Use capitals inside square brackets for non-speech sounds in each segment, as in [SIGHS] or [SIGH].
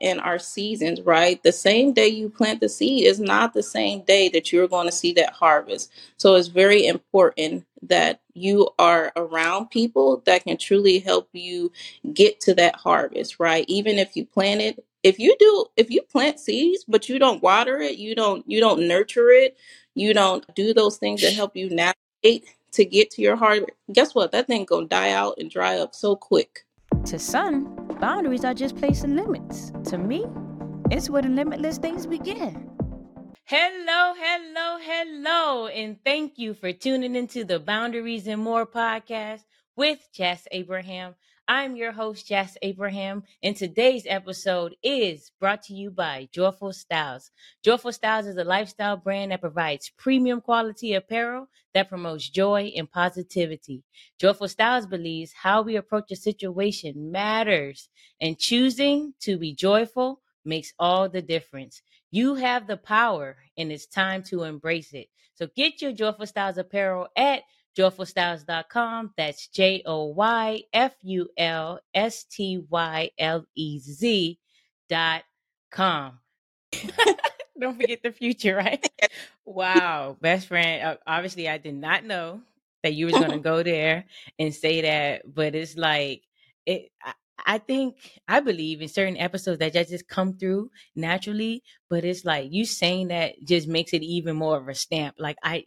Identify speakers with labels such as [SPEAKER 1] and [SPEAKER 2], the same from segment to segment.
[SPEAKER 1] in our seasons, right? The same day you plant the seed is not the same day that you're going to see that harvest. So it's very important that you are around people that can truly help you get to that harvest, right? Even if you plant it, if you do if you plant seeds but you don't water it, you don't you don't nurture it, you don't do those things that help you navigate to get to your harvest, guess what? That thing going to die out and dry up so quick.
[SPEAKER 2] To some, boundaries are just placing limits. To me, it's where the limitless things begin. Hello, hello, hello, and thank you for tuning into the Boundaries and More podcast with Jas Abraham. I'm your host, Jas Abraham, and today's episode is brought to you by Joyful Stylez. Joyful Stylez is a lifestyle brand that provides premium quality apparel that promotes joy and positivity. Joyful Stylez believes how we approach a situation matters, and choosing to be joyful makes all the difference. You have the power, and it's time to embrace it. So get your Joyful Stylez apparel at joyfulstylez.com. That's J O Y F U L S T Y L E Z dot com. [LAUGHS] Don't forget the future, right? Wow, best friend. Uh, obviously, I did not know that you was going [LAUGHS] to go there and say that, but it's like it. I, I think I believe in certain episodes that just come through naturally, but it's like you saying that just makes it even more of a stamp. Like I,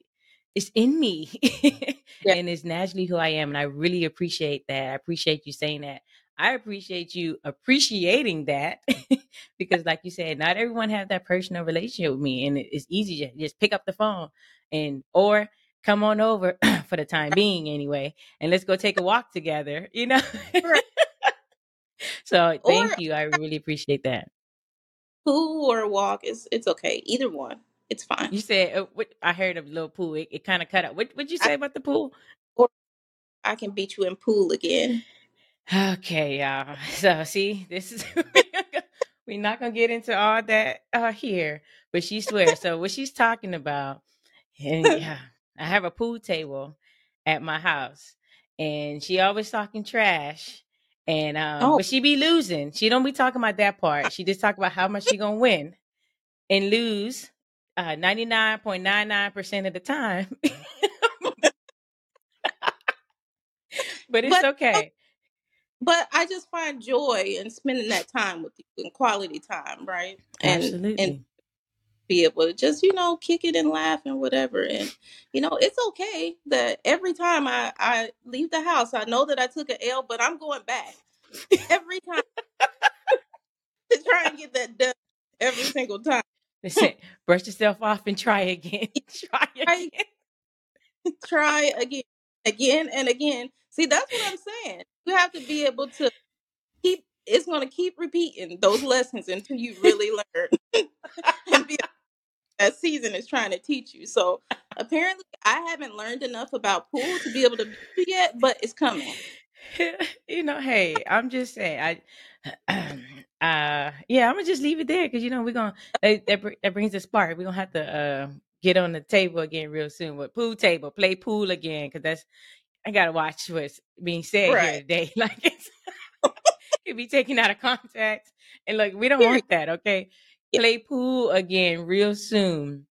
[SPEAKER 2] it's in me [LAUGHS] yeah. and it's naturally who I am. And I really appreciate that. I appreciate you saying that. I appreciate you appreciating that [LAUGHS] because, like you said, not everyone has that personal relationship with me, and it's easy to just pick up the phone and or come on over [CLEARS THROAT] for the time being anyway, and let's go take a walk together. You know. [LAUGHS] so thank or, you. I really appreciate that.
[SPEAKER 1] Who or walk is it's okay. Either one. It's fine.
[SPEAKER 2] You said uh, what? I heard of little pool. It, it kind of cut out. What would you say I, about the pool?
[SPEAKER 1] Or I can beat you in pool again.
[SPEAKER 2] Okay, y'all. [LAUGHS] So see, this is [LAUGHS] we're not gonna get into all that uh, here, but she swears. so what she's talking about, and [LAUGHS] yeah, I have a pool table at my house, and she always talking trash. And um, oh. but she be losing. She don't be talking about that part. She just talk about how much she gonna win and lose uh, 99.99% of the time. [LAUGHS] but it's but, okay.
[SPEAKER 1] But I just find joy in spending that time with you and quality time, right? And
[SPEAKER 2] Absolutely.
[SPEAKER 1] and be able to just, you know, kick it and laugh and whatever. And, you know, it's okay that every time I, I leave the house, I know that I took an L, but I'm going back [LAUGHS] every time [LAUGHS] to try and get that done every single time.
[SPEAKER 2] Listen, brush yourself off and try again. [LAUGHS] try again. [LAUGHS]
[SPEAKER 1] try again, again and again. See, that's what I'm saying. You have to be able to keep. It's going to keep repeating those lessons until you really learn. [LAUGHS] and be that season is trying to teach you. So apparently, I haven't learned enough about pool to be able to be yet, but it's coming.
[SPEAKER 2] you know, hey, I'm just saying, I uh yeah i'm gonna just leave it there because you know we're gonna that, that, that brings a spark. We're gonna have to uh get on the table again real soon with pool table play pool again because that's i gotta watch what's being said right. here today. [LAUGHS] Like it's [LAUGHS] it be taken out of context. And look we don't want that okay? Play pool again real soon.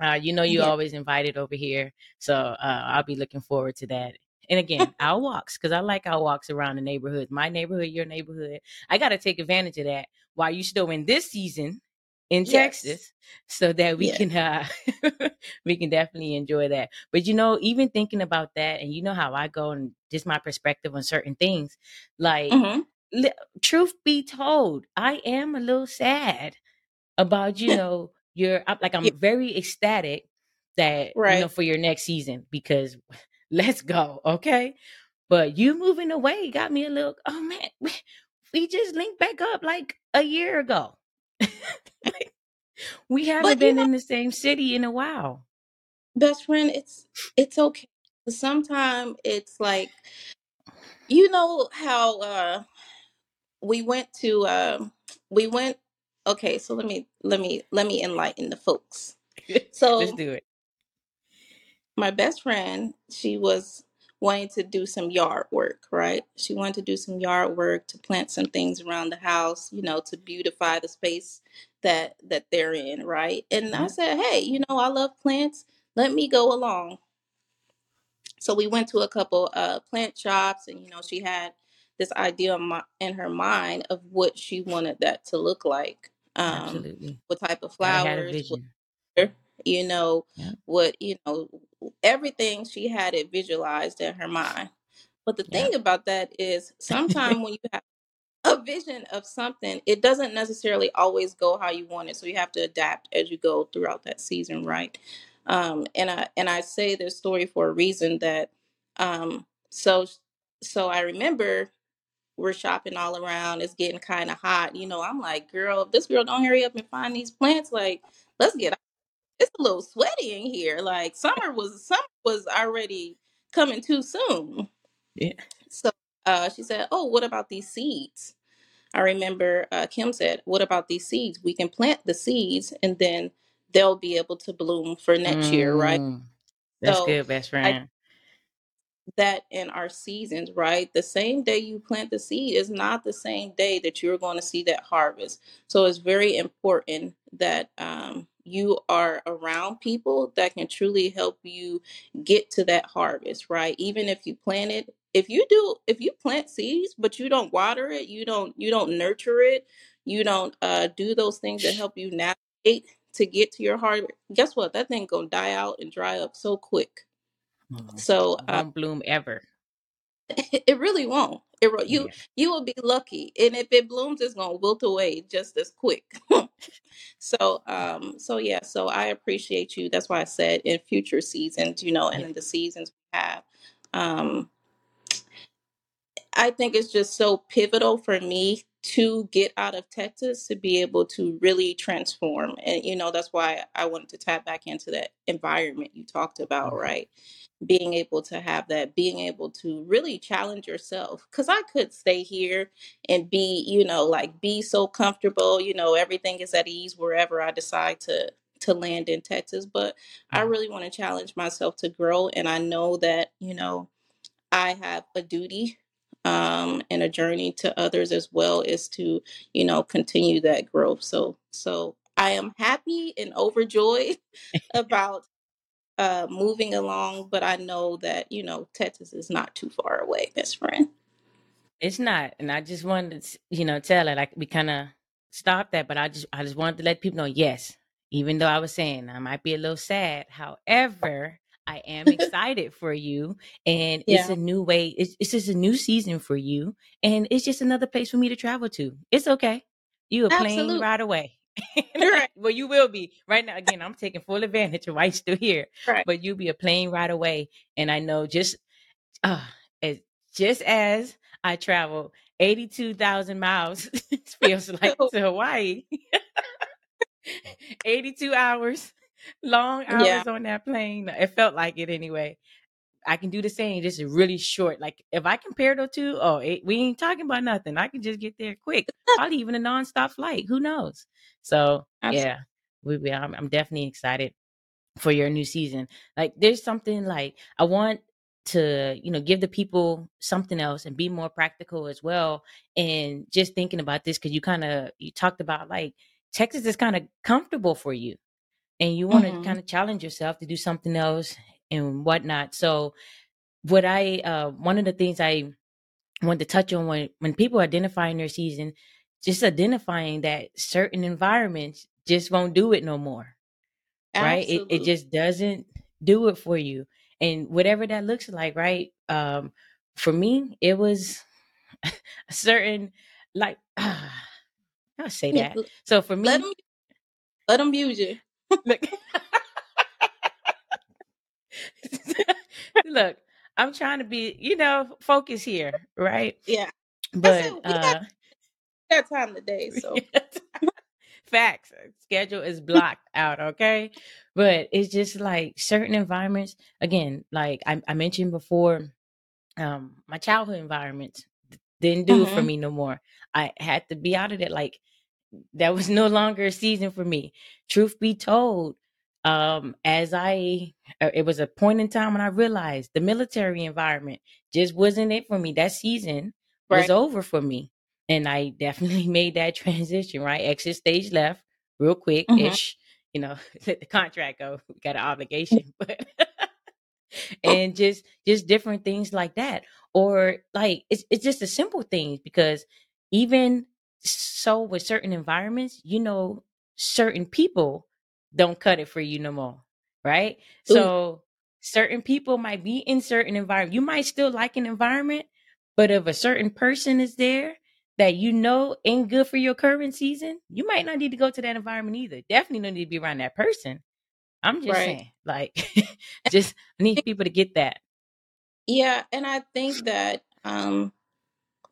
[SPEAKER 2] Uh you know you yeah. always invited over here so uh i'll be looking forward to that and again, our walks, because I like our walks around the neighborhood, my neighborhood, your neighborhood. I got to take advantage of that while you still in this season in yes. Texas, so that we can uh, [LAUGHS] we can definitely enjoy that. But you know, even thinking about that, and you know how I go and just my perspective on certain things, like. Mm-hmm. Li- truth be told, I am a little sad about you [LAUGHS] know your like I'm very ecstatic that right. you know for your next season because let's go. Okay. But you moving away got me a little, oh man, [LAUGHS] we just linked back up like a year ago. [LAUGHS] we haven't but, been know, in the same city in a while.
[SPEAKER 1] Best friend, it's it's okay. Sometimes it's like you know how uh we went to uh we went okay, so let me let me let me enlighten the folks. [LAUGHS]
[SPEAKER 2] So let's do it
[SPEAKER 1] my best friend, she was wanting to do some yard work, right? She wanted to do some yard work to plant some things around the house, you know, to beautify the space that that they're in, right? And I said, "Hey, you know, I love plants. Let me go along." So we went to a couple uh plant shops and you know, she had this idea in in her mind of what she wanted that to look like. Um
[SPEAKER 2] Absolutely.
[SPEAKER 1] what type of
[SPEAKER 2] Gotta have a
[SPEAKER 1] flowers, what
[SPEAKER 2] vision.
[SPEAKER 1] you know,
[SPEAKER 2] Yep.
[SPEAKER 1] what you know, everything she had it visualized in her mind. But the
[SPEAKER 2] Yep.
[SPEAKER 1] thing about that is sometimes when you have a vision of something, it doesn't necessarily always go how you want it. So you have to adapt as you go throughout that season, right? Um, and I and I say this story for a reason that um, so so I remember we're shopping all around. It's getting kind of hot. You know, I'm like, girl, if this girl don't hurry up and find these plants, like, let's get out. It's a little sweaty in here. Like summer was summer was already coming too soon.
[SPEAKER 2] Yeah.
[SPEAKER 1] So uh, she said, "Oh, what about these seeds?" I remember uh, Kim said, "What about these seeds? We can plant the seeds, and then they'll be able to bloom for next year, right?"
[SPEAKER 2] Mm, that's
[SPEAKER 1] So
[SPEAKER 2] good, best
[SPEAKER 1] I
[SPEAKER 2] friend.
[SPEAKER 1] that in our seasons, right? The same day you plant the seed is not the same day that you're going to see that harvest. So it's very important that um, you are around people that can truly help you get to that harvest, right? Even if you plant it, if you do, if you plant seeds but you don't water it, you don't, you don't nurture it, you don't uh, do those things that help you navigate to get to your harvest. Guess what? That thing gonna die out and dry up so quick.
[SPEAKER 2] Mm,
[SPEAKER 1] So uh,
[SPEAKER 2] won't bloom ever. [LAUGHS]
[SPEAKER 1] it really won't. It ro- you
[SPEAKER 2] Yeah.
[SPEAKER 1] you will be lucky, and if it blooms, it's gonna wilt away just as quick. [LAUGHS] so um so yeah, so I appreciate you. That's why I said in future seasons, you know, and
[SPEAKER 2] Yeah.
[SPEAKER 1] in the seasons we have. Um, I think it's just so pivotal for me to get out of Texas to be able to really transform. And, you know, that's why I wanted to tap back into that environment you talked about,
[SPEAKER 2] Mhm.
[SPEAKER 1] right? Being able to have that, being able to really challenge yourself. Because I could stay here and be, you know, like be so comfortable, you know, everything is at ease wherever I decide to to land in Texas. But I
[SPEAKER 2] Mhm.
[SPEAKER 1] really want to challenge myself to grow. And I know that, you know, I have a duty um, and a journey to others as well is to, you know, continue that growth. So, so I am happy and overjoyed [LAUGHS] about uh, moving along, but I know that you know Texas is not too far away, best friend.
[SPEAKER 2] It's not, and I just wanted to, you know, tell it like we kind of stopped that, but I just, I just wanted to let people know, yes, even though I was saying I might be a little sad, however, I am excited for you, and it's a new way. It's, it's just a new season for you, and it's just another place for me to travel to. It's okay. You a plane
[SPEAKER 1] absolutely
[SPEAKER 2] right away. [LAUGHS]
[SPEAKER 1] right,
[SPEAKER 2] well, you will be right now. Again, I'm taking full advantage of why you're still here,
[SPEAKER 1] right.
[SPEAKER 2] but you'll be a plane right away. And I know just uh, as just as I traveled 82,000 miles, [LAUGHS] it feels like [LAUGHS] to Hawaii. 82 hours, long
[SPEAKER 1] yeah,
[SPEAKER 2] hours on that plane. It felt like it anyway. I can do the same, just really short. Like if I compare those two, oh, it, we ain't talking about nothing. I can just get there quick. [LAUGHS] Probably even a nonstop flight. Who knows? So
[SPEAKER 1] absolutely.
[SPEAKER 2] yeah, we, we I'm, I'm definitely excited for your new season. Like there's something like I want to, you know, give the people something else and be more practical as well. And just thinking about this because you kind of you talked about like Texas is kind of comfortable for you, and you want to
[SPEAKER 1] hmm
[SPEAKER 2] kind of challenge yourself to do something else and whatnot. So what I uh one of the things I wanted to touch on when when people identifying their season, just identifying that certain environments just won't do it no more right? It it just doesn't do it for you. And whatever that looks like, right? Um for me, it was [LAUGHS] a certain like [SIGHS] I'll say that. So for
[SPEAKER 1] let
[SPEAKER 2] me,
[SPEAKER 1] them let them use you.
[SPEAKER 2] Look [LAUGHS] look, I'm trying to be, you know, focus here, right?
[SPEAKER 1] Yeah,
[SPEAKER 2] But
[SPEAKER 1] we got
[SPEAKER 2] uh
[SPEAKER 1] that time today, [LAUGHS] so.
[SPEAKER 2] Facts schedule is blocked out okay? But it's just like certain environments again like i, I mentioned before um my childhood environment didn't do it for me no more. I had to be out of it like that was [LAUGHS] no longer a season for me truth be told um, as I, uh, it was a point in time when I realized the military environment just wasn't it for me. That season was over for me. And I [LAUGHS] definitely made that transition, right? Exit stage left real quick ish. You know, [LAUGHS] let the contract go. We got an obligation, but and just just different things like that or like it's it's just the simple things because even so with certain environments you know certain people don't cut it for you no more right?
[SPEAKER 1] Ooh,
[SPEAKER 2] so certain people might be in certain environment you might still like an environment but if a certain person is there that you know ain't good for your current season you might not need to go to that environment either. Definitely don't need to be around that person. I'm just
[SPEAKER 1] right.
[SPEAKER 2] saying like [LAUGHS] just need people to get that.
[SPEAKER 1] Yeah, and I think that um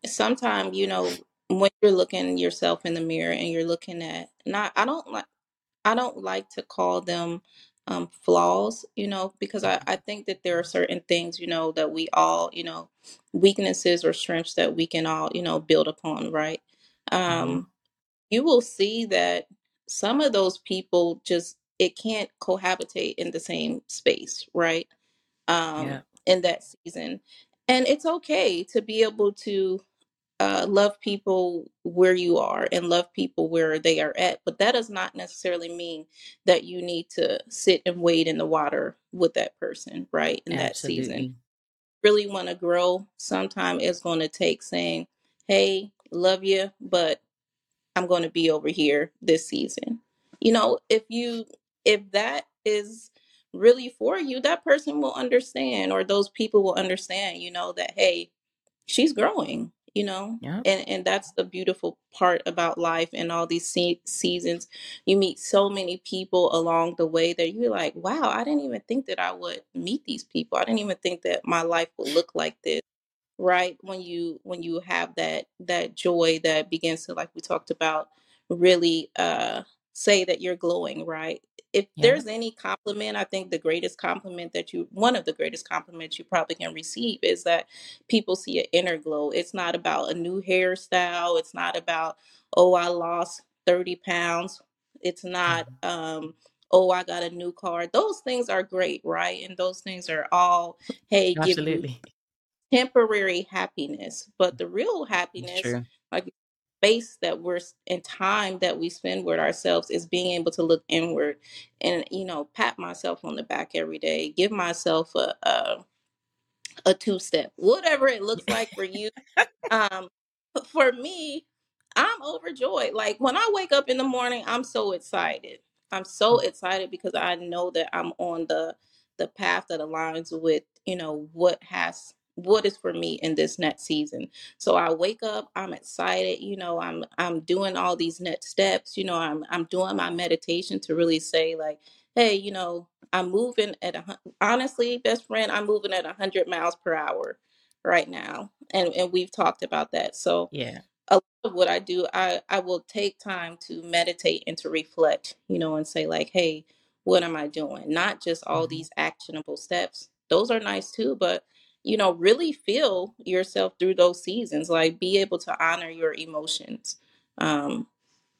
[SPEAKER 1] sometimes, you know, when you're looking yourself in the mirror and you're looking at not I don't like I don't like to call them um flaws, you know, because I, I think that there are certain things, you know, that we all, you know, weaknesses or strengths that we can all, you know, build upon, right?
[SPEAKER 2] hmm
[SPEAKER 1] Um, you will see that some of those people just it can't cohabitate in the same space, right?
[SPEAKER 2] Yeah,
[SPEAKER 1] Um, in that season. And it's okay to be able to uh, love people where you are and love people where they are at. But that does not necessarily mean that you need to sit and wade in the water with that person, right? In that season. Really want to grow, sometime it's going to take saying, hey, love you, but I'm going to be over here this season. You know, if you, if that is really for you, that person will understand, or those people will understand, you know, that, hey, she's growing you know?
[SPEAKER 2] Yep.
[SPEAKER 1] and and that's the beautiful part about life and all these se- seasons. You meet so many people along the way that you're like wow i didn't even think that i would meet these people. I didn't even think that my life would look like this. Right? When you when you have that that joy that begins to like we talked about really uh say that you're glowing right if
[SPEAKER 2] Yep.
[SPEAKER 1] there's any compliment i think the greatest compliment that you one of the greatest compliments you probably can receive is that people see an inner glow it's not about a new hairstyle it's not about oh i lost 30 pounds it's not
[SPEAKER 2] Mhm.
[SPEAKER 1] um oh i got a new car those things are great right and those things are all hey give you
[SPEAKER 2] Absolutely.
[SPEAKER 1] temporary happiness, but the real
[SPEAKER 2] It's
[SPEAKER 1] happiness,
[SPEAKER 2] true.
[SPEAKER 1] like space that we're and time that we spend with ourselves, is being able to look inward and you know pat myself on the back every day, give myself a a, a two step, whatever it looks like for you um, for me, I'm overjoyed. Like when I wake up in the morning, I'm so excited. I'm so excited because I know that I'm on the the path that aligns with, you know, what has what is for me in this next season. So I wake up, I'm excited, you know, I'm I'm doing all these next steps, you know, I'm I'm doing my meditation to really say like, hey, you know, I'm moving at a hun- honestly, best friend, I'm moving at 100 miles per hour right now. And and we've talked about that. So
[SPEAKER 2] Yeah.
[SPEAKER 1] a lot of what i do i i will take time to meditate and to reflect you know and say like hey what am i doing? Not just all
[SPEAKER 2] hmm
[SPEAKER 1] these actionable steps. Those are nice too but you know really feel yourself through those seasons like be able to honor your emotions um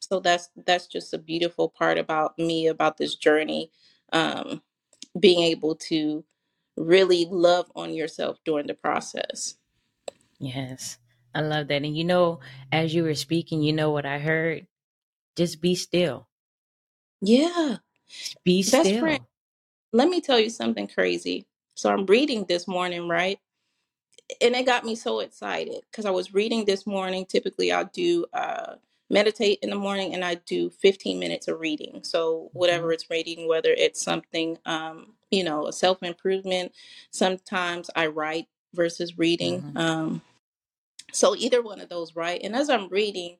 [SPEAKER 1] so that's that's just a beautiful part about me about this journey um being able to really love on yourself during the process
[SPEAKER 2] Yes. I love that. And you know, as you were speaking, you know what I heard? Just be still.
[SPEAKER 1] yeah
[SPEAKER 2] be
[SPEAKER 1] best friend
[SPEAKER 2] still.
[SPEAKER 1] let me tell you something crazy. So I'm reading this morning, right? And it got me so excited because I was reading this morning. Typically, I'll do uh, meditate in the morning and I do 15 minutes of reading. So
[SPEAKER 2] hmm
[SPEAKER 1] whatever it's reading, whether it's something, um, you know, a self improvement, sometimes I write versus reading.
[SPEAKER 2] hmm
[SPEAKER 1] Um, so either one of those, right? And as I'm reading,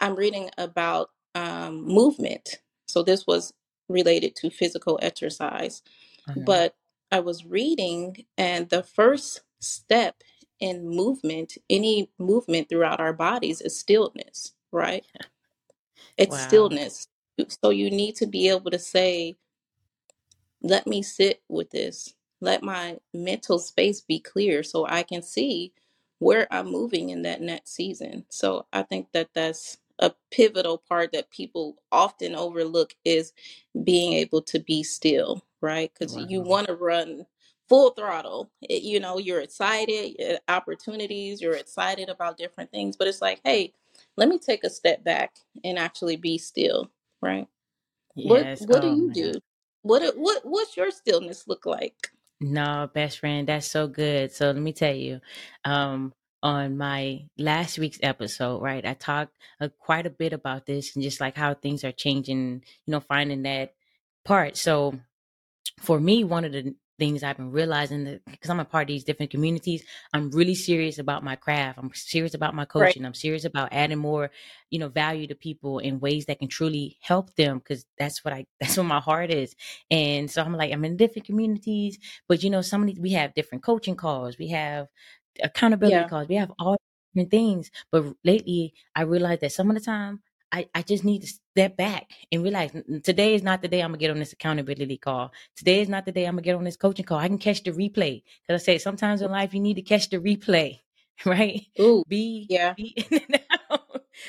[SPEAKER 1] I'm reading about um, movement. So this was related to physical exercise
[SPEAKER 2] hmm
[SPEAKER 1] but I was reading, and the first step in movement, any movement throughout our bodies, is stillness, right? It's
[SPEAKER 2] Wow.
[SPEAKER 1] stillness. So you need to be able to say, let me sit with this. Let my mental space be clear so I can see where I'm moving in that next season. So I think that that's a pivotal part that people often overlook is being able to be still, right? Because you want to run full throttle. It- you know, you're excited, uh, opportunities, you're excited about different things, but it's like, hey, let me take a step back and actually be still, right? What
[SPEAKER 2] Yes.
[SPEAKER 1] what do
[SPEAKER 2] Oh
[SPEAKER 1] you
[SPEAKER 2] my
[SPEAKER 1] do? What what what's your stillness look like?
[SPEAKER 2] No, best friend, that's so good. So let me tell you, um, on my last week's episode, right, I talked uh, quite a bit about this and just like how things are changing, you know, finding that part. So for me, one of the things I've been realizing that because I'm a part of these different communities, I'm really serious about my craft. I'm serious about my
[SPEAKER 1] Right.
[SPEAKER 2] coaching. I'm serious about adding more, you know, value to people in ways that can truly help them because that's what I [LAUGHS] that's what my heart is. And so I'm like, I'm in different communities, but you know, some of these we have different coaching calls, we have accountability
[SPEAKER 1] Yeah.
[SPEAKER 2] calls, we have all different things. But lately I realized that some of the time I, I just need to step back and realize today is not the day I'm gonna get on this accountability call. Today is not the day I'm gonna get on this coaching call. I can catch the replay. Cause I say sometimes in life you need to catch the replay, [LAUGHS] right?
[SPEAKER 1] Ooh,
[SPEAKER 2] Be
[SPEAKER 1] yeah.
[SPEAKER 2] be [LAUGHS] in the now.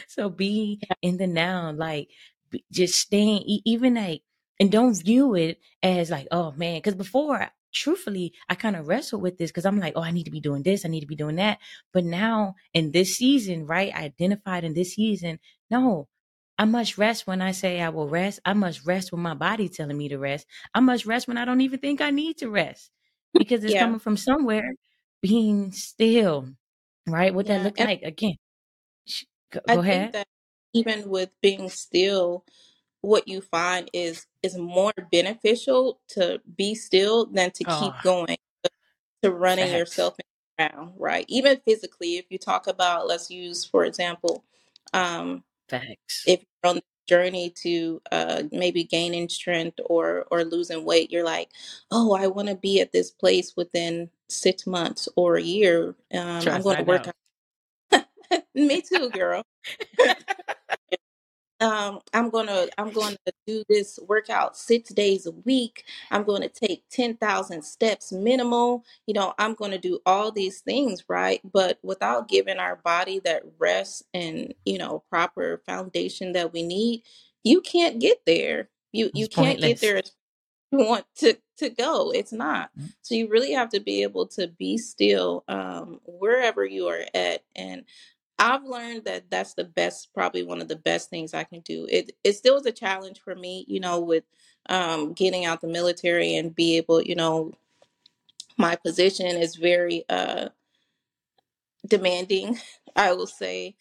[SPEAKER 2] So be
[SPEAKER 1] Yeah.
[SPEAKER 2] in the now, like be, just staying even like and don't view it as like, oh man, because before truthfully, I kind of wrestled with this because I'm like, oh, I need to be doing this, I need to be doing that. But now in this season, right, I identified in this season, no, I must rest when I say I will rest. I must rest when my body telling me to rest. I must rest when I don't even think I need to rest because it's
[SPEAKER 1] Yeah.
[SPEAKER 2] coming from somewhere. Being still, right? What that look
[SPEAKER 1] And
[SPEAKER 2] like again? Go,
[SPEAKER 1] I
[SPEAKER 2] go
[SPEAKER 1] think
[SPEAKER 2] ahead.
[SPEAKER 1] that even with being still, what you find is is more beneficial to be still than to keep
[SPEAKER 2] Oh,
[SPEAKER 1] going to running
[SPEAKER 2] facts,
[SPEAKER 1] yourself around, right? Even physically, if you talk about, let's use for example, um,
[SPEAKER 2] facts.
[SPEAKER 1] if you're on the journey to uh, maybe gaining strength or or losing weight, you're like, oh, I want to be at this place within six months or a year. Um, I'm going to work out. [LAUGHS] Me too, girl. [LAUGHS] um i'm gonna i'm gonna do this workout six days a week. I'm gonna take 10,000 steps minimal. You know i'm gonna do all these things right? But without giving our body that rest and you know proper foundation that we need you can't get there. You you can't get
[SPEAKER 2] pointless.
[SPEAKER 1] there as [LAUGHS] you want to to go. It's not.
[SPEAKER 2] Mm,
[SPEAKER 1] so you really have to be able to be still um wherever you are at and I've learned that that's the best, probably one of the best things I can do. It it still is a challenge for me, you know, with um, getting out the military and be able, you know, my position is very uh, demanding. [LAUGHS] I will say,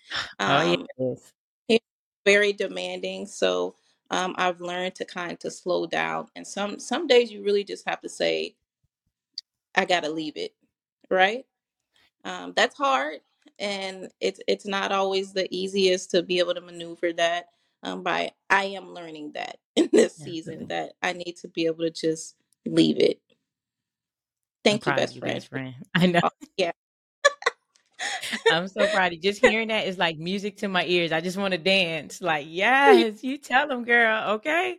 [SPEAKER 2] Oh
[SPEAKER 1] um,
[SPEAKER 2] is.
[SPEAKER 1] it's very demanding. So um, I've learned to kind of slow down, and some some days you really just have to say, I gotta leave it, right? Um, that's hard, and it's it's not always the easiest to be able to maneuver that. Um, but I am learning that [LAUGHS] in this season
[SPEAKER 2] Absolutely.
[SPEAKER 1] that I need to be able to just leave it. Thank you, best
[SPEAKER 2] you,
[SPEAKER 1] friend.
[SPEAKER 2] best friend. [LAUGHS] I know.
[SPEAKER 1] Oh, yeah,
[SPEAKER 2] I'm so proud of you. Just hearing that is like music to my ears. I just want to dance. Like, [LAUGHS] yes, you tell them, girl. Okay.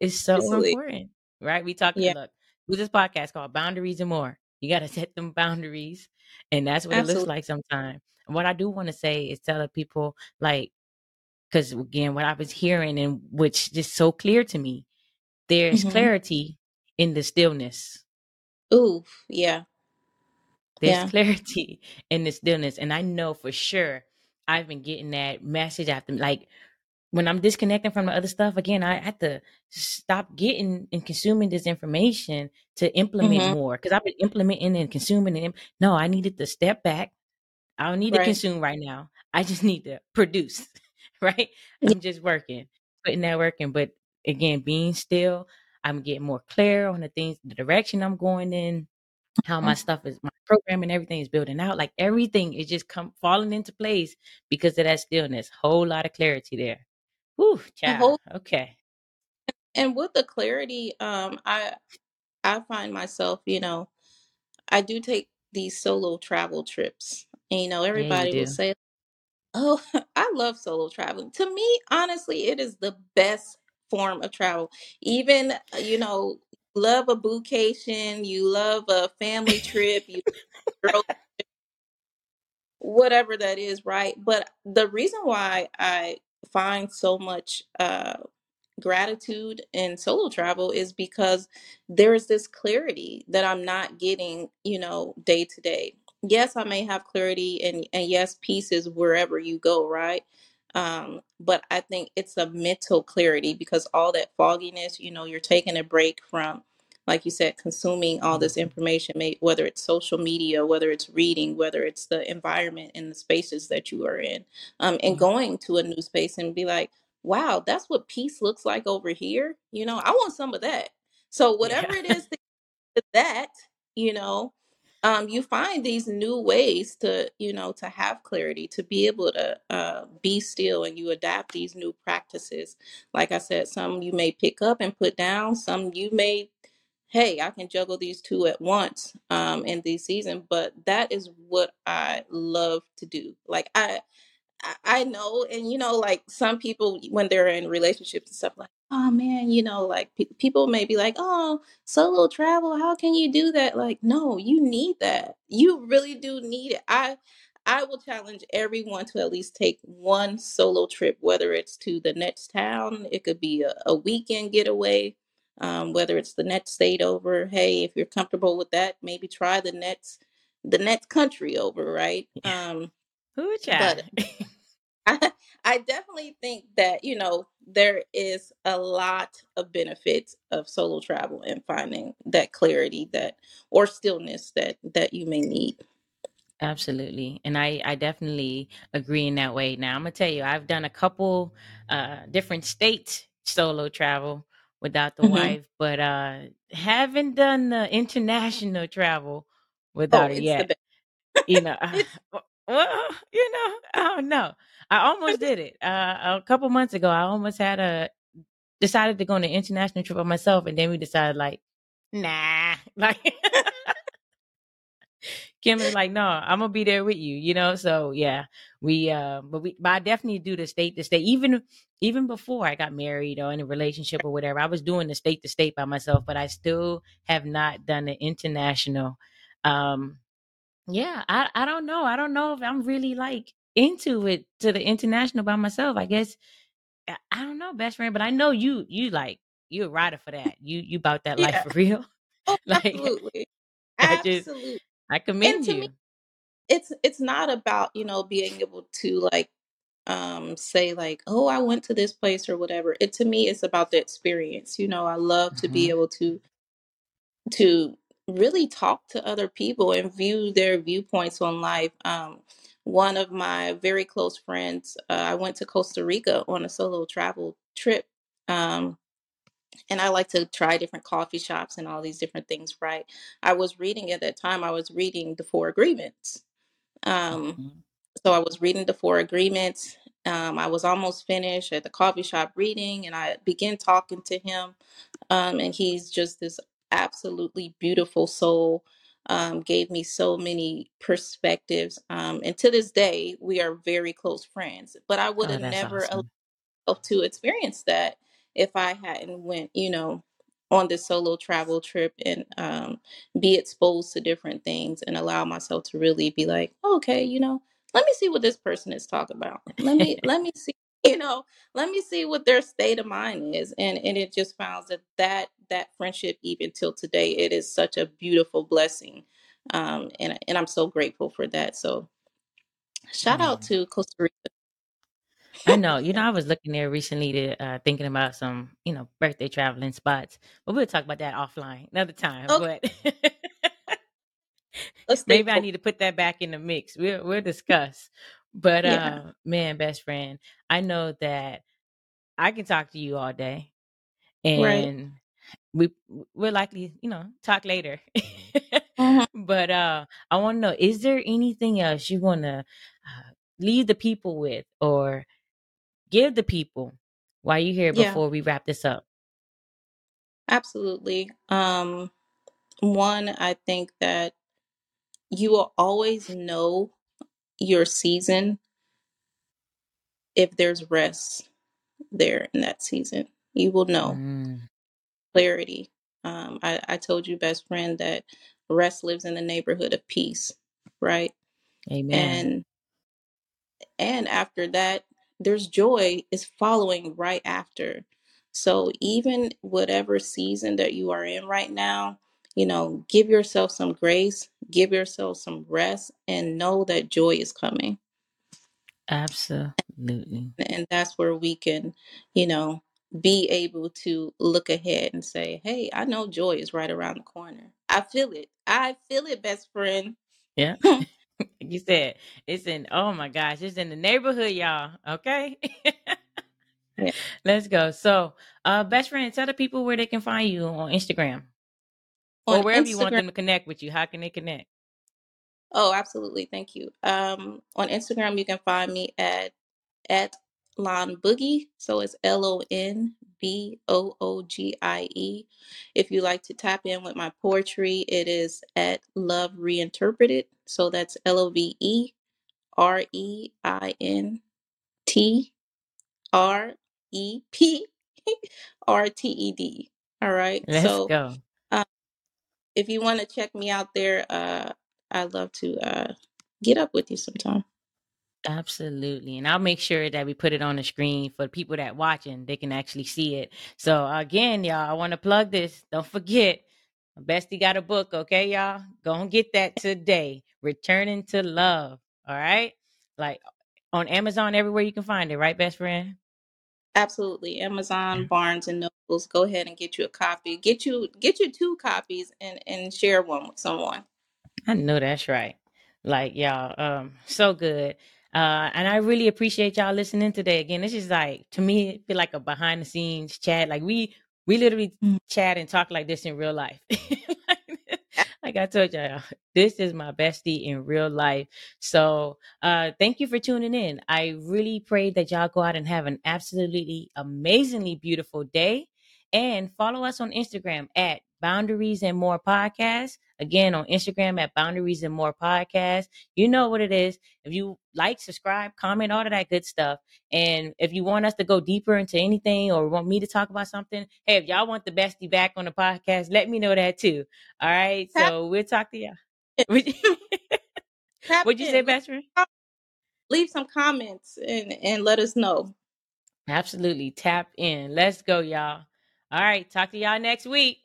[SPEAKER 2] It's so
[SPEAKER 1] seriously.
[SPEAKER 2] important, right? We talk,
[SPEAKER 1] Yeah,
[SPEAKER 2] look, with this podcast called Boundaries and More. You got to set them boundaries. And that's what it looks like sometimes. What I do want to say is tell the people, like, because again, what I was hearing and which just so clear to me, there's
[SPEAKER 1] hmm
[SPEAKER 2] clarity in the stillness.
[SPEAKER 1] Ooh, yeah,
[SPEAKER 2] There's
[SPEAKER 1] yeah.
[SPEAKER 2] clarity [LAUGHS] in the stillness. And I know for sure I've been getting that message after like when I'm disconnecting from the other stuff, again, I have to stop getting and consuming this information to implement
[SPEAKER 1] hmm
[SPEAKER 2] more. Cause I've been implementing and consuming and no, I needed to step back. I don't need to consume right now. I just need to produce. [LAUGHS] Right. I'm just working, putting that working. But again, being still, I'm getting more clear on the things, the direction I'm going in how my stuff is my program and everything is building out like everything is just come falling into place because of that stillness whole lot of clarity there Whew, child
[SPEAKER 1] whole
[SPEAKER 2] okay
[SPEAKER 1] and with the clarity, um, I I find myself, you know, I do take these solo travel trips. And, you know,
[SPEAKER 2] yeah you
[SPEAKER 1] everybody will
[SPEAKER 2] do
[SPEAKER 1] say, Oh, [LAUGHS] I love solo traveling. To me, honestly, it is the best form of travel. Even, uh, you know, love a vacation, you love a family trip, you [LAUGHS] girl, whatever that is, right? But the reason why I find so much uh, gratitude in solo travel is because there's this clarity that I'm not getting, you know, day to day. Yes, I may have clarity and and yes, peace is wherever you go, right? Um, but I think it's a mental clarity because all that fogginess, you know, you're taking a break from, like you said, consuming all this information, may- whether it's social media, whether it's reading, whether it's the environment and the spaces that you are in, um, and going to a new space and be like, wow, that's what peace looks like over here. You know, I want some of that. So whatever
[SPEAKER 2] Yeah.
[SPEAKER 1] it is that, that you know, um, you find these new ways to, you know, to have clarity, to be able to uh, be still, and you adapt these new practices. Like I said, some you may pick up and put down. Some you may, hey, I can juggle these two at once um, in these seasons. But that is what I love to do. Like I, I I know, and you know, like some people when they're in relationships and stuff, like, oh man, you know, like pe- people may be like, oh, solo travel, how can you do that? Like, no, you need that. You really do need it. I I will challenge everyone to at least take one solo trip, whether it's to the next town, it could be a, a weekend getaway, um, whether it's the next state over. Hey, if you're comfortable with that, maybe try the next the next country over, right? Um,
[SPEAKER 2] Who
[SPEAKER 1] but? [LAUGHS] I, I definitely think that, you know, there is a lot of benefits of solo travel and finding that clarity that or stillness that that you may need.
[SPEAKER 2] Absolutely. And I, I definitely agree in that way. Now, I'm going to tell you, I've done a couple uh, different states solo travel without the
[SPEAKER 1] hmm
[SPEAKER 2] wife, but uh, haven't done the international travel
[SPEAKER 1] Oh,
[SPEAKER 2] without
[SPEAKER 1] it's the
[SPEAKER 2] yet. [LAUGHS] [LAUGHS] You know,
[SPEAKER 1] It's
[SPEAKER 2] well, you know, I don't know. I almost did it. Uh, a couple months ago, I almost had a decided to go on an international trip by myself, and then we decided like, nah, [LAUGHS] like Kim is like, no, I'm gonna be there with you, you know. So yeah, we uh, but we, but I definitely do the state to state. Even even before I got married or in a relationship or whatever, I was doing the state to state by myself, but I still have not done the international. Um, yeah, I I don't know. I don't know if I'm really like into it to the international by myself. I guess I I don't know, best friend, but I know you you like you a rider for that. You you about that life for [LAUGHS] real.
[SPEAKER 1] Oh,
[SPEAKER 2] like
[SPEAKER 1] absolutely. [LAUGHS]
[SPEAKER 2] I just
[SPEAKER 1] Absolutely.
[SPEAKER 2] I
[SPEAKER 1] And
[SPEAKER 2] commend
[SPEAKER 1] to me,
[SPEAKER 2] you.
[SPEAKER 1] it's it's not about, you know, being able to like um say like, oh, I went to this place or whatever. It to me it's about the experience. You know, I love to be
[SPEAKER 2] hmm
[SPEAKER 1] able to to really talk to other people and view their viewpoints on life. Um, one of my very close friends, uh, I went to Costa Rica on a solo travel trip. Um, and I like to try different coffee shops and all these different things, right? I was reading at that time, I was reading the Four Agreements. Um,
[SPEAKER 2] hmm
[SPEAKER 1] so I was reading the Four Agreements. Um, I was almost finished at the coffee shop reading, and I began talking to him um, and he's just this absolutely beautiful soul. Um, gave me so many perspectives, um, and to this day, we are very close friends. But I would
[SPEAKER 2] Oh,
[SPEAKER 1] have never
[SPEAKER 2] awesome.
[SPEAKER 1] to experience that if I hadn't went, you know, on this solo travel trip and um, be exposed to different things and allow myself to really be like, okay, you know, let me see what this person is talking about. Let me let me see, [LAUGHS] you know, let me see what their state of mind is. And and it just found that that that friendship even till today, it is such a beautiful blessing. Um, and and I'm so grateful for that. So shout out to Costa Rica.
[SPEAKER 2] I know. You know, I was looking there recently to uh, thinking about some, you know, birthday traveling spots, but we'll talk about that offline another time.
[SPEAKER 1] Okay,
[SPEAKER 2] But [LAUGHS] maybe I need to put that back in the mix. We'll we'll discuss. But
[SPEAKER 1] Yeah,
[SPEAKER 2] uh, man, best friend, I know that I can talk to you all day,
[SPEAKER 1] right.
[SPEAKER 2] and we we'll likely, you know, talk later.
[SPEAKER 1] Mhm. [LAUGHS]
[SPEAKER 2] but uh, I want to know: is there anything else you want to uh, leave the people with, or give the people while you're here
[SPEAKER 1] Yeah,
[SPEAKER 2] before we wrap this up?
[SPEAKER 1] absolutely. Um, one, I think that you will always know your season if there's rest there in that season. You will know
[SPEAKER 2] Mm,
[SPEAKER 1] clarity. Um, I, I told you, best friend, that rest lives in the neighborhood of peace, right?
[SPEAKER 2] amen.
[SPEAKER 1] And and after that. There's joy is following right after. So even whatever season that you are in right now, you know, give yourself some grace, give yourself some rest, and know that joy is coming.
[SPEAKER 2] Absolutely.
[SPEAKER 1] And that's where we can, you know, be able to look ahead and say, hey, I know joy is right around the corner. I feel it. I feel it, best friend.
[SPEAKER 2] Yeah. [LAUGHS] [LAUGHS] [LAUGHS] you said it's in oh my gosh, it's in the neighborhood, y'all. Okay.
[SPEAKER 1] Yeah. [LAUGHS]
[SPEAKER 2] Let's go. So uh best friend, tell the people where they can find you on Instagram. or
[SPEAKER 1] On
[SPEAKER 2] wherever you want them to connect with you. How can they connect?
[SPEAKER 1] oh, absolutely. Thank you. Um, on Instagram, you can find me at at Lon Boogie. So it's L O N B O O G I E. If you like to tap in with my poetry, it is at Love Reinterpreted. So that's L O V E R E I N T R E P [LAUGHS] R T E D. All right.
[SPEAKER 2] Let's
[SPEAKER 1] So
[SPEAKER 2] go.
[SPEAKER 1] uh, if you want to check me out there, uh, I'd love to uh, get up with you sometime.
[SPEAKER 2] Absolutely. And I'll make sure that we put it on the screen for the people that watching, they can actually see it. So again, y'all, I want to plug this. Don't forget, Bestie got a book, okay, y'all? Go and get that today. Returning to Love. All right? Like on Amazon, everywhere you can find it, right, best friend?
[SPEAKER 1] Absolutely. Amazon, Barnes and Nobles. Go ahead and get you a copy. Get you get you two copies and and share one with someone.
[SPEAKER 2] I know that's right. Like y'all, um, so good. Uh, and I really appreciate y'all listening today. Again, this is like to me, it feel like a behind the scenes chat. Like we we literally
[SPEAKER 1] Mm.
[SPEAKER 2] chat and talk like this in real life. [LAUGHS] like I told y'all, this is my bestie in real life. So uh thank you for tuning in. I really pray that y'all go out and have an absolutely amazingly beautiful day. And follow us on Instagram at Boundaries and More Podcast. Again, on Instagram at Boundaries and More Podcast. You know what it is. If you like, subscribe, comment, all of that good stuff. And if you want us to go deeper into anything or want me to talk about something, hey, if y'all want the bestie back on the podcast, let me know that too. All right. So we'll talk to y'all. What'd [LAUGHS] you,
[SPEAKER 1] Tap
[SPEAKER 2] what'd you say, best friend?
[SPEAKER 1] Leave some comments and and let us know.
[SPEAKER 2] Absolutely. Tap in. Let's go, y'all. All right. Talk to y'all next week.